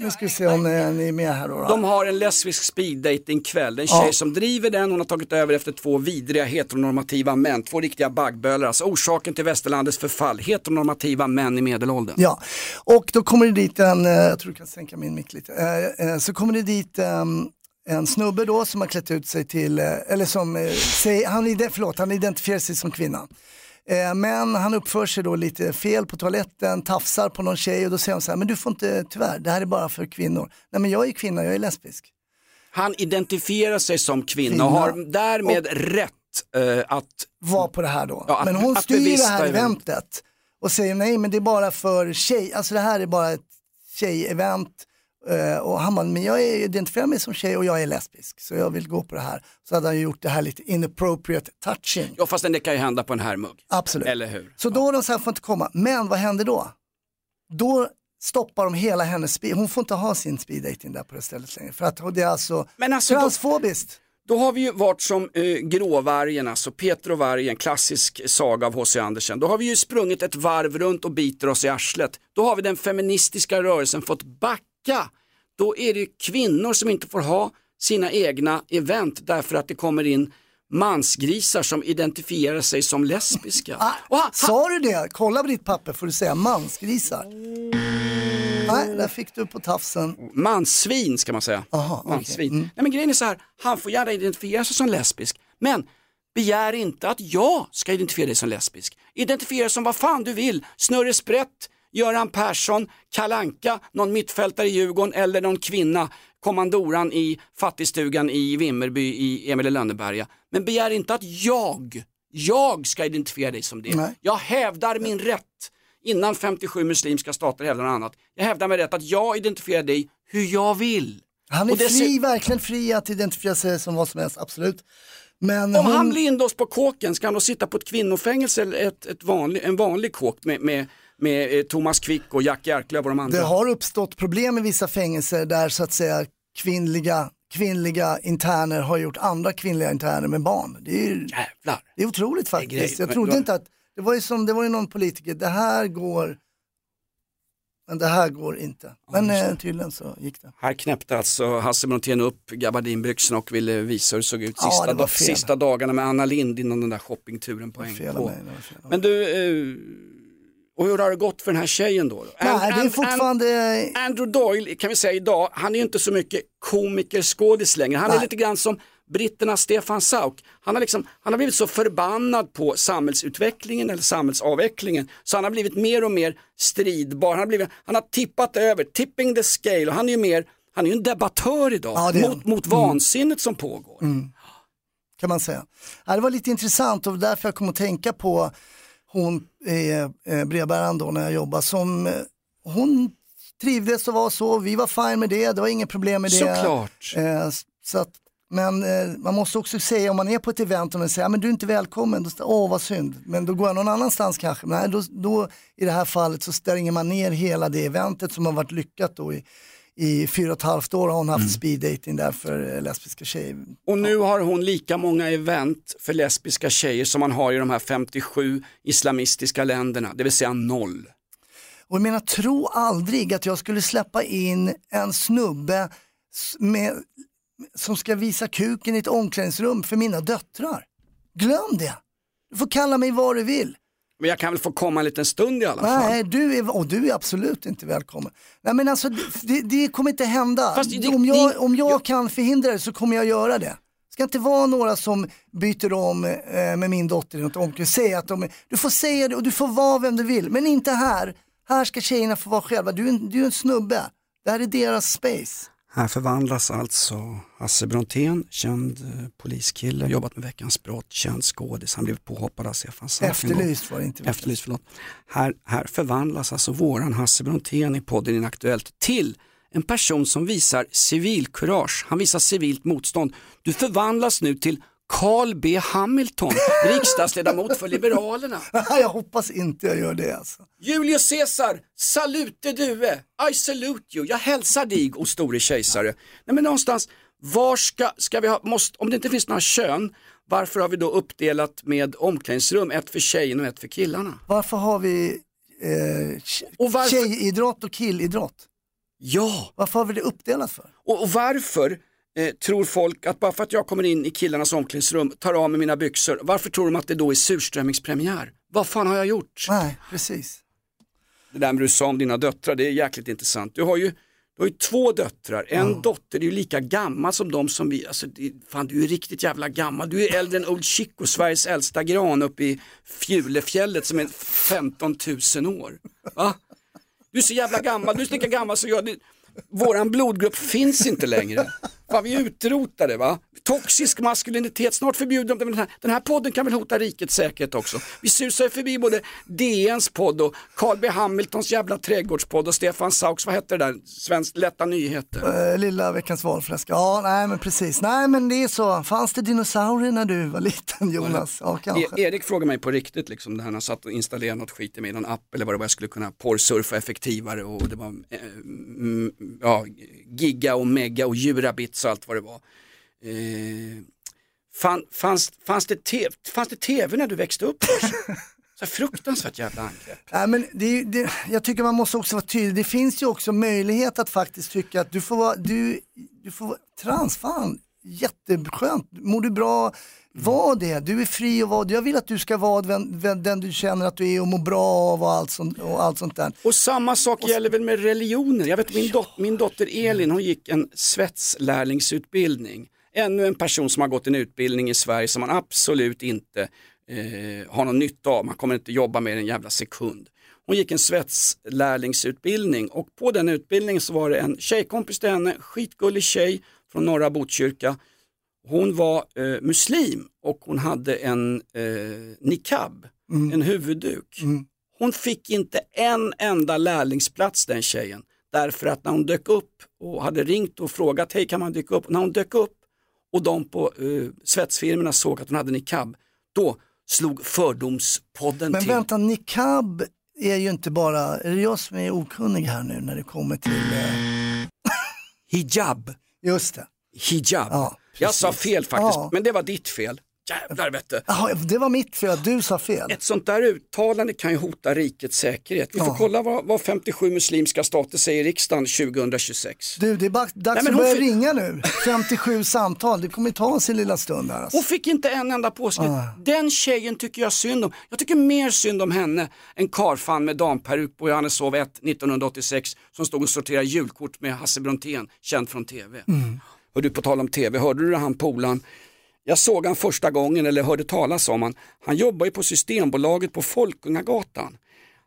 Nu ska vi se om eh, ni är med här då. då. De har en lesbisk speeddating kväll. Det är en tjej Ja. som driver den, hon har tagit över efter två vidriga heteronormativa män, två riktiga baggbölar. Alltså orsaken till västerlandets förfall, heteronormativa män i medelåldern. Ja, och då kommer det dit en, eh, jag tror du kan sänka min mick lite, Eh, eh, så kommer det dit ehm, en snubbe då som har klätt ut sig till, eh, eller som, eh, säger, han, ide- förlåt, han identifierar sig som kvinna. Eh, Men han uppför sig då lite fel på toaletten, tafsar på någon tjej och då säger han så här, men du får inte, tyvärr, det här är bara för kvinnor. Nej men jag är kvinna, jag är lesbisk. Han identifierar sig som kvinna, Kvinna. och har därmed rätt eh, att Var på det här då. Ja, att- men hon styr det här event. eventet och säger nej men det är bara för tjej, alltså det här är bara ett tjejevent. Eh, och han bara, men jag är- identifierar mig som tjej och jag är lesbisk så jag vill gå på det här. Så hade han gjort det här lite inappropriate touching. Ja fast det kan ju hända på en herrmugg. Absolut. Eller hur? Så då har de så här, får inte komma. Men vad händer då? Då stoppar de hela hennes speed, hon får inte ha sin speed dating där på det stället längre. För att det är alltså, Men alltså då- transfobiskt. Då har vi ju varit som eh, gråvargen, alltså Peter och vargen, klassisk saga av H.C. Andersen. Då har vi ju sprungit ett varv runt och biter oss i arslet. Då har vi den feministiska rörelsen fått backa. Då är det kvinnor som inte får ha sina egna event därför att det kommer in mansgrisar som identifierar sig som lesbiska. Han, Sa du det? Kolla på ditt papper får du säga mansgrisar. Nej, där fick du på tafsen. Manssvin ska man säga. Aha, okej. Manssvin. Mm. Nej, men grejen är så här, han får gärna identifiera sig som lesbisk, men begär inte att jag ska identifiera dig som lesbisk. Identifiera dig som vad fan du vill, Snurre Sprätt, Göran Persson, Kalanka, någon mittfältare i Djurgården eller någon kvinna, kommandoran i fattigstugan i Vimmerby i Emil i Lönneberga. Men begär inte att jag, jag ska identifiera dig som det. Nej. Jag hävdar min rätt innan 57 muslimska stater hävdar något annat. Jag hävdar min rätt att jag identifierar dig hur jag vill. Han är fri, verkligen fri att identifiera sig som vad som helst, absolut. Men Om hon, han blir inlåst på kåken, ska han då sitta på ett kvinnofängelse eller ett, ett vanlig, en vanlig kåk med, med, med eh, Thomas Quick och Jack Jarklöv och de andra? det har uppstått problem i vissa fängelser där så att säga kvinnliga, kvinnliga interner har gjort andra kvinnliga interner med barn. Det är, ju- Jävlar. det är otroligt faktiskt. Jag trodde då- inte att, det var ju som, det var ju någon politiker, det här går, men det här går inte. Men eh, tydligen så gick det. Här knäppte alltså Hasse Brontén upp gabardinbyxorna och ville visa hur det såg ut Ja, sista, det sista dagarna med Anna Lind innan den där shoppingturen på NK. Men du, eh, och hur har det gått för den här tjejen då? Nej, And- det är and- fortfarande, Andrew Doyle kan vi säga idag, han är ju inte så mycket komiker skådis längre. Han är Nej. lite grann som britternas Stefan Sauk. Han har, liksom, han har blivit så förbannad på samhällsutvecklingen eller samhällsavvecklingen så han har blivit mer och mer stridbar. Han har, blivit, han har tippat över, tipping the scale och han är ju mer, han är en debattör idag Ja, det är mot, mot vansinnet som pågår. kan man säga. Ja, det var lite intressant och därför jag kom att tänka på hon eh, brevbäraren då när jag jobbade som eh, hon trivdes och var så, vi var fine med det, det var inget problem med det. Såklart. Eh, så att, men eh, man måste också säga om man är på ett event och man säger, "Ja, men du är inte välkommen, då, åh vad synd, men då går jag någon annanstans kanske. Nej, då, då i det här fallet så stänger man ner hela det eventet som har varit lyckat då i, i fyra och ett halvt år har hon haft speed dating där för eh, lesbiska tjejer. Och nu har hon lika många event för lesbiska tjejer som man har i de här 57 islamistiska länderna, det vill säga noll. Och jag menar, tro aldrig att jag skulle släppa in en snubbe med, som ska visa kuken i ett omklädningsrum för mina döttrar. Glöm det. Du får kalla mig vad du vill. Men jag kan väl få komma en liten stund i alla fall. Nej, du är, och du är absolut inte välkommen. Nej men alltså, det, det kommer inte hända. Fast det- om, jag, om jag kan förhindra det så kommer jag göra det. ska inte vara några som byter om eh, med min dotter i något omklädningsrum. Säg att de du får säga det och du får vara vem du vill, men inte här. Här ska tjejerna få vara själva. Du du är en snubbe. Det här är deras space. Här förvandlas alltså Hasse Brontén, känd eh, poliskille, jobbat med Veckans brott, känd skådis, han blev påhoppad av Stefan gång. Efterlyst var det inte. Efterlyst, förlåt. Här, här förvandlas alltså våran Hasse Brontén i podden Inaktuellt till en person som visar civilkurage, han visar civilt motstånd. Du förvandlas nu till Carl B Hamilton, riksdagsledamot för Liberalerna. <laughs> jag hoppas inte jag gör det alltså. Julius Caesar, salute due, I salute you, jag hälsar dig, o store kejsare. Nej men någonstans, var ska, ska vi ha, måste, om det inte finns några kön, varför har vi då uppdelat med omklädningsrum, ett för tjejerna och ett för killarna? Varför har vi eh, Och varför- tjejidrott och killidrott? Ja! Varför har vi det uppdelat för? Och, och varför eh, tror folk att bara för att jag kommer in i killarnas omklädningsrum, tar av mig mina byxor, varför tror de att det då är surströmmingspremiär? Vad fan har jag gjort? Nej, precis. Det där med du sa om dina döttrar, det är jäkligt intressant. Du har ju, du har ju två döttrar, en dotter är ju lika gammal som de som vi, alltså det, fan du är riktigt jävla gammal. Du är äldre än Old Chico, Sveriges äldsta gran uppe i Fjulefjället som är 15 000 år. Va? Du är så jävla gammal, du är så lika gammal som jag. Det, våran blodgrupp finns inte längre. Fan, vi är utrotade va. Toxisk maskulinitet, snart förbjuden. Den här, den här podden kan väl hota rikets säkerhet också. Vi susar förbi både DNs podd och Carl B Hamiltons jävla trädgårdspodd och Stefan Sauks, vad hette det där, Svenskt Lätta Nyheter. Eh, lilla veckans valfläsk. Ja, nej men precis. Nej men det är så. Fanns det dinosaurier när du var liten Jonas? Ja, kanske. E- Erik frågade mig på riktigt, liksom, när han satt och installerade något skit i mig, någon app eller vad det var, jag skulle kunna porrsurfa effektivare och det var mm, ja, giga och mega och djurabits och allt vad det var. Eh, fan, fanns, fanns, det te, fanns det tv när du växte upp? <laughs> Så fruktansvärt jävla angrepp. Nej, men det, det, jag tycker man måste också vara tydlig. Det finns ju också möjlighet att faktiskt tycka att du får vara, du, du får vara trans, fan, jätteskönt. Mår du bra, var det. Du är fri och var Jag vill att du ska vara den, den, du känner att du är och mår bra av och allt sånt, och allt sånt där. Och samma sak gäller väl med religioner. Jag vet min, dot, min dotter Elin hon gick en svetslärlingsutbildning. Ännu en person som har gått en utbildning i Sverige som man absolut inte eh, har någon nytta av. Man kommer inte jobba med en jävla sekund. Hon gick en svetslärlingsutbildning och på den utbildningen så var det en tjejkompis till henne, skitgullig tjej från norra Botkyrka. Hon var eh, muslim och hon hade en eh, niqab, en huvudduk. Hon fick inte en enda lärlingsplats den tjejen. Därför att när hon dök upp och hade ringt och frågat, hej kan man dyka upp? När hon dök upp och de på uh, svetsfirmorna såg att hon hade niqab, då slog fördomspodden Men till. vänta, niqab är ju inte bara, är det jag som är okunnig här nu när det kommer till... Eh... Hijab. Just det. Hijab. Ja, jag sa fel faktiskt, Ja. men det var ditt fel. Jävlar vet du. Jaha, det var mitt fel att du sa fel. Ett sånt där uttalande kan ju hota rikets säkerhet. Vi får Ja. kolla vad, vad 57 muslimska stater säger i riksdagen 2026. Du, det är bara dags Nej, att börja fick- ringa nu. 57 samtal, det kommer ta sin lilla stund här. Alltså. Hon fick inte en enda påskrift. Ah. Den tjejen tycker jag synd om. Jag tycker mer synd om henne än karfan med damperuk på Johanneshov 1 1986 som stod och sorterade julkort med Hasse Brontén, känd från TV. Mm. Och du på tal om TV, hörde du han polan? Jag såg han första gången eller hörde talas om han. Han jobbar ju på Systembolaget på Folkungagatan.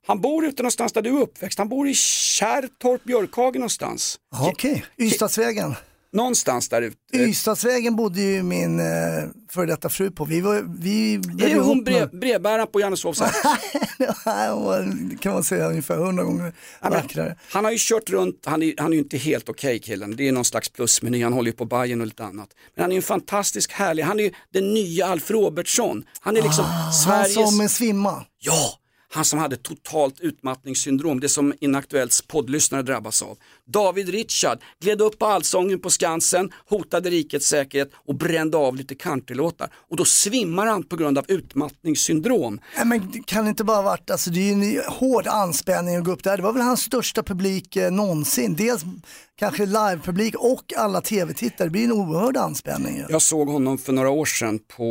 Han bor ute någonstans där du är uppväxt. Han bor i Kärrtorp, Björkhagen någonstans. Okej, Ystadsvägen. Någonstans där ute. Ystadsvägen bodde ju min eh, före detta fru på. Vi var, vi Är blev hon med- brevbäraren på här? <laughs> Nej, kan man säga ungefär hundra gånger vackrare. Han har ju kört runt, han är, han är ju inte helt okej killen, det är någon slags plusmeny, han håller ju på Bajen och lite annat. Men han är ju en fantastisk härlig, han är ju den nya Alf Robertsson. Han är liksom Han Sveriges... som svimma. Ja, han som hade totalt utmattningssyndrom, det som Inaktuellts poddlyssnare drabbas av. David Richard gled upp på Allsången på Skansen, hotade rikets säkerhet och brände av lite countrylåtar. Och då svimmar han på grund av utmattningssyndrom. Nej, men det kan inte bara varit, alltså det är ju en hård anspänning att gå upp där. Det var väl hans största publik eh, någonsin. Dels kanske livepublik och alla tv-tittare. Det blir en oerhörd anspänning. ju. Jag såg honom för några år sedan på,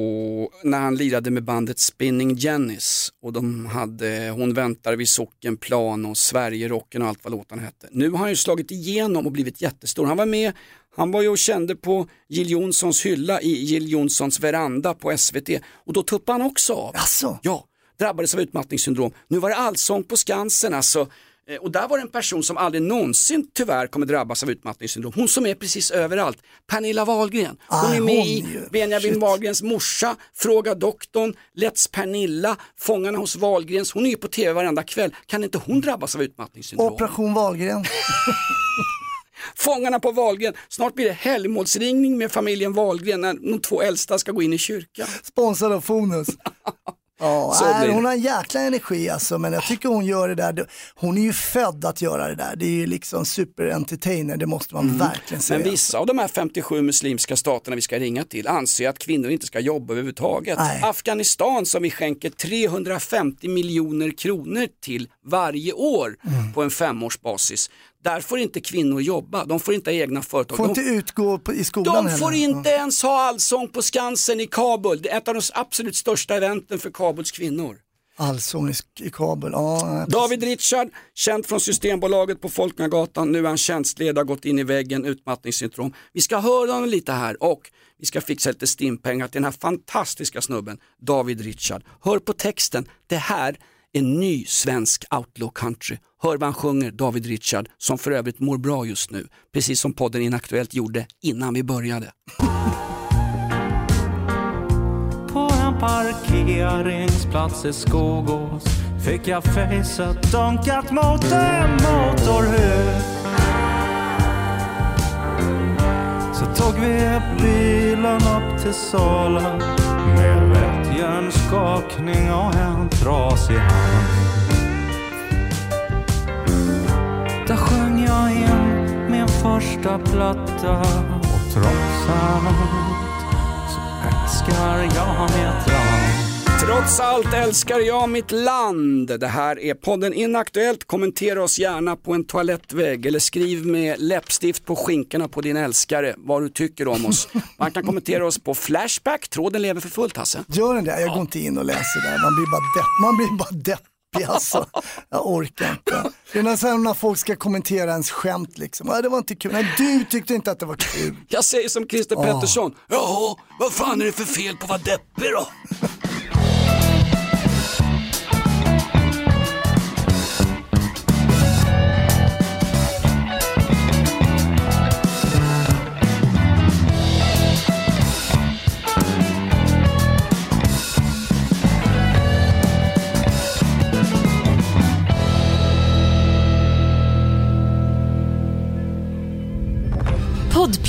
när han lirade med bandet Spinning Jennies och de hade Hon väntar vid Sockenplan och Sverigerocken och allt vad låtarna hette. Nu har han ju slagit igenom och blivit jättestor. Han var med, han var ju och kände på Jill Johnsons hylla i Jill Johnsons veranda på SVT och då tuppade han också av. Alltså? Ja, drabbades av utmattningssyndrom. Nu var det allsång på Skansen alltså. Eh, Och där var det en person som aldrig någonsin tyvärr kommer drabbas av utmattningssyndrom. Hon som är precis överallt. Pernilla Wahlgren. Hon Ah, är med hon i. Benjamin Shit. Wahlgrens morsa, Fråga doktorn, Let's Pernilla, Fångarna hos Wahlgrens. Hon är ju på tv varenda kväll. Kan inte hon drabbas av utmattningssyndrom? Operation Wahlgren. <laughs> Fångarna på Wahlgren. Snart blir det helgmålsringning med familjen Wahlgren när de två äldsta ska gå in i kyrkan. Sponsrad av Fonus. <laughs> Ja, nej, hon har en jäkla energi alltså, men jag tycker hon gör det där. Hon är ju född att göra det där. Det är ju liksom super-entertainer, det måste man verkligen säga. Mm. Men vissa av de här 57 muslimska staterna vi ska ringa till anser att kvinnor inte ska jobba överhuvudtaget. Nej. Afghanistan som vi skänker 350 miljoner kronor till varje år Mm. på en femårsbasis. Där får inte kvinnor jobba, de får inte ha egna företag. Får de, inte utgå på, i skolan de får heller. inte ens ha allsång på Skansen i Kabul. Det är ett av de absolut största eventen för Kabuls kvinnor. Allsång i, kabel, ja. David Richard, känd från Systembolaget på Folkungagatan, nu är han tjänstledare, gått in i väggen, utmattningssyndrom. Vi ska höra honom lite här och vi ska fixa lite stimpengar till den här fantastiska snubben, David Richard. Hör på texten, det här en ny svensk outlaw country. Hör vad han sjunger, David Richard, som för övrigt mår bra just nu, precis som podden Inaktuellt gjorde innan vi började. På en parkeringsplats i Skogås fick jag facet dunkat mot en motorhus. Så tog vi bilen upp till Sala en skakning hjärnskakning och en trasig hand. Där sjöng jag in min första platta och trots allt så älskar jag mitt land. Trots allt älskar jag mitt land. Det här är podden Inaktuellt. Kommentera oss gärna på en toalettvägg eller skriv med läppstift på skinkorna på din älskare vad du tycker om oss. Man kan kommentera oss på Flashback. Tråden lever för fullt Hasse. Gör den det? Jag går inte in och läser där. Man blir bara, depp, man blir bara deppig alltså. Jag orkar inte. Det är nästan när folk ska kommentera ens skämt liksom. Ja, det var inte kul. Nej, du tyckte inte att det var kul. Jag säger som Christer Åh. Pettersson. Jaha, vad fan är det för fel på att vara deppig då?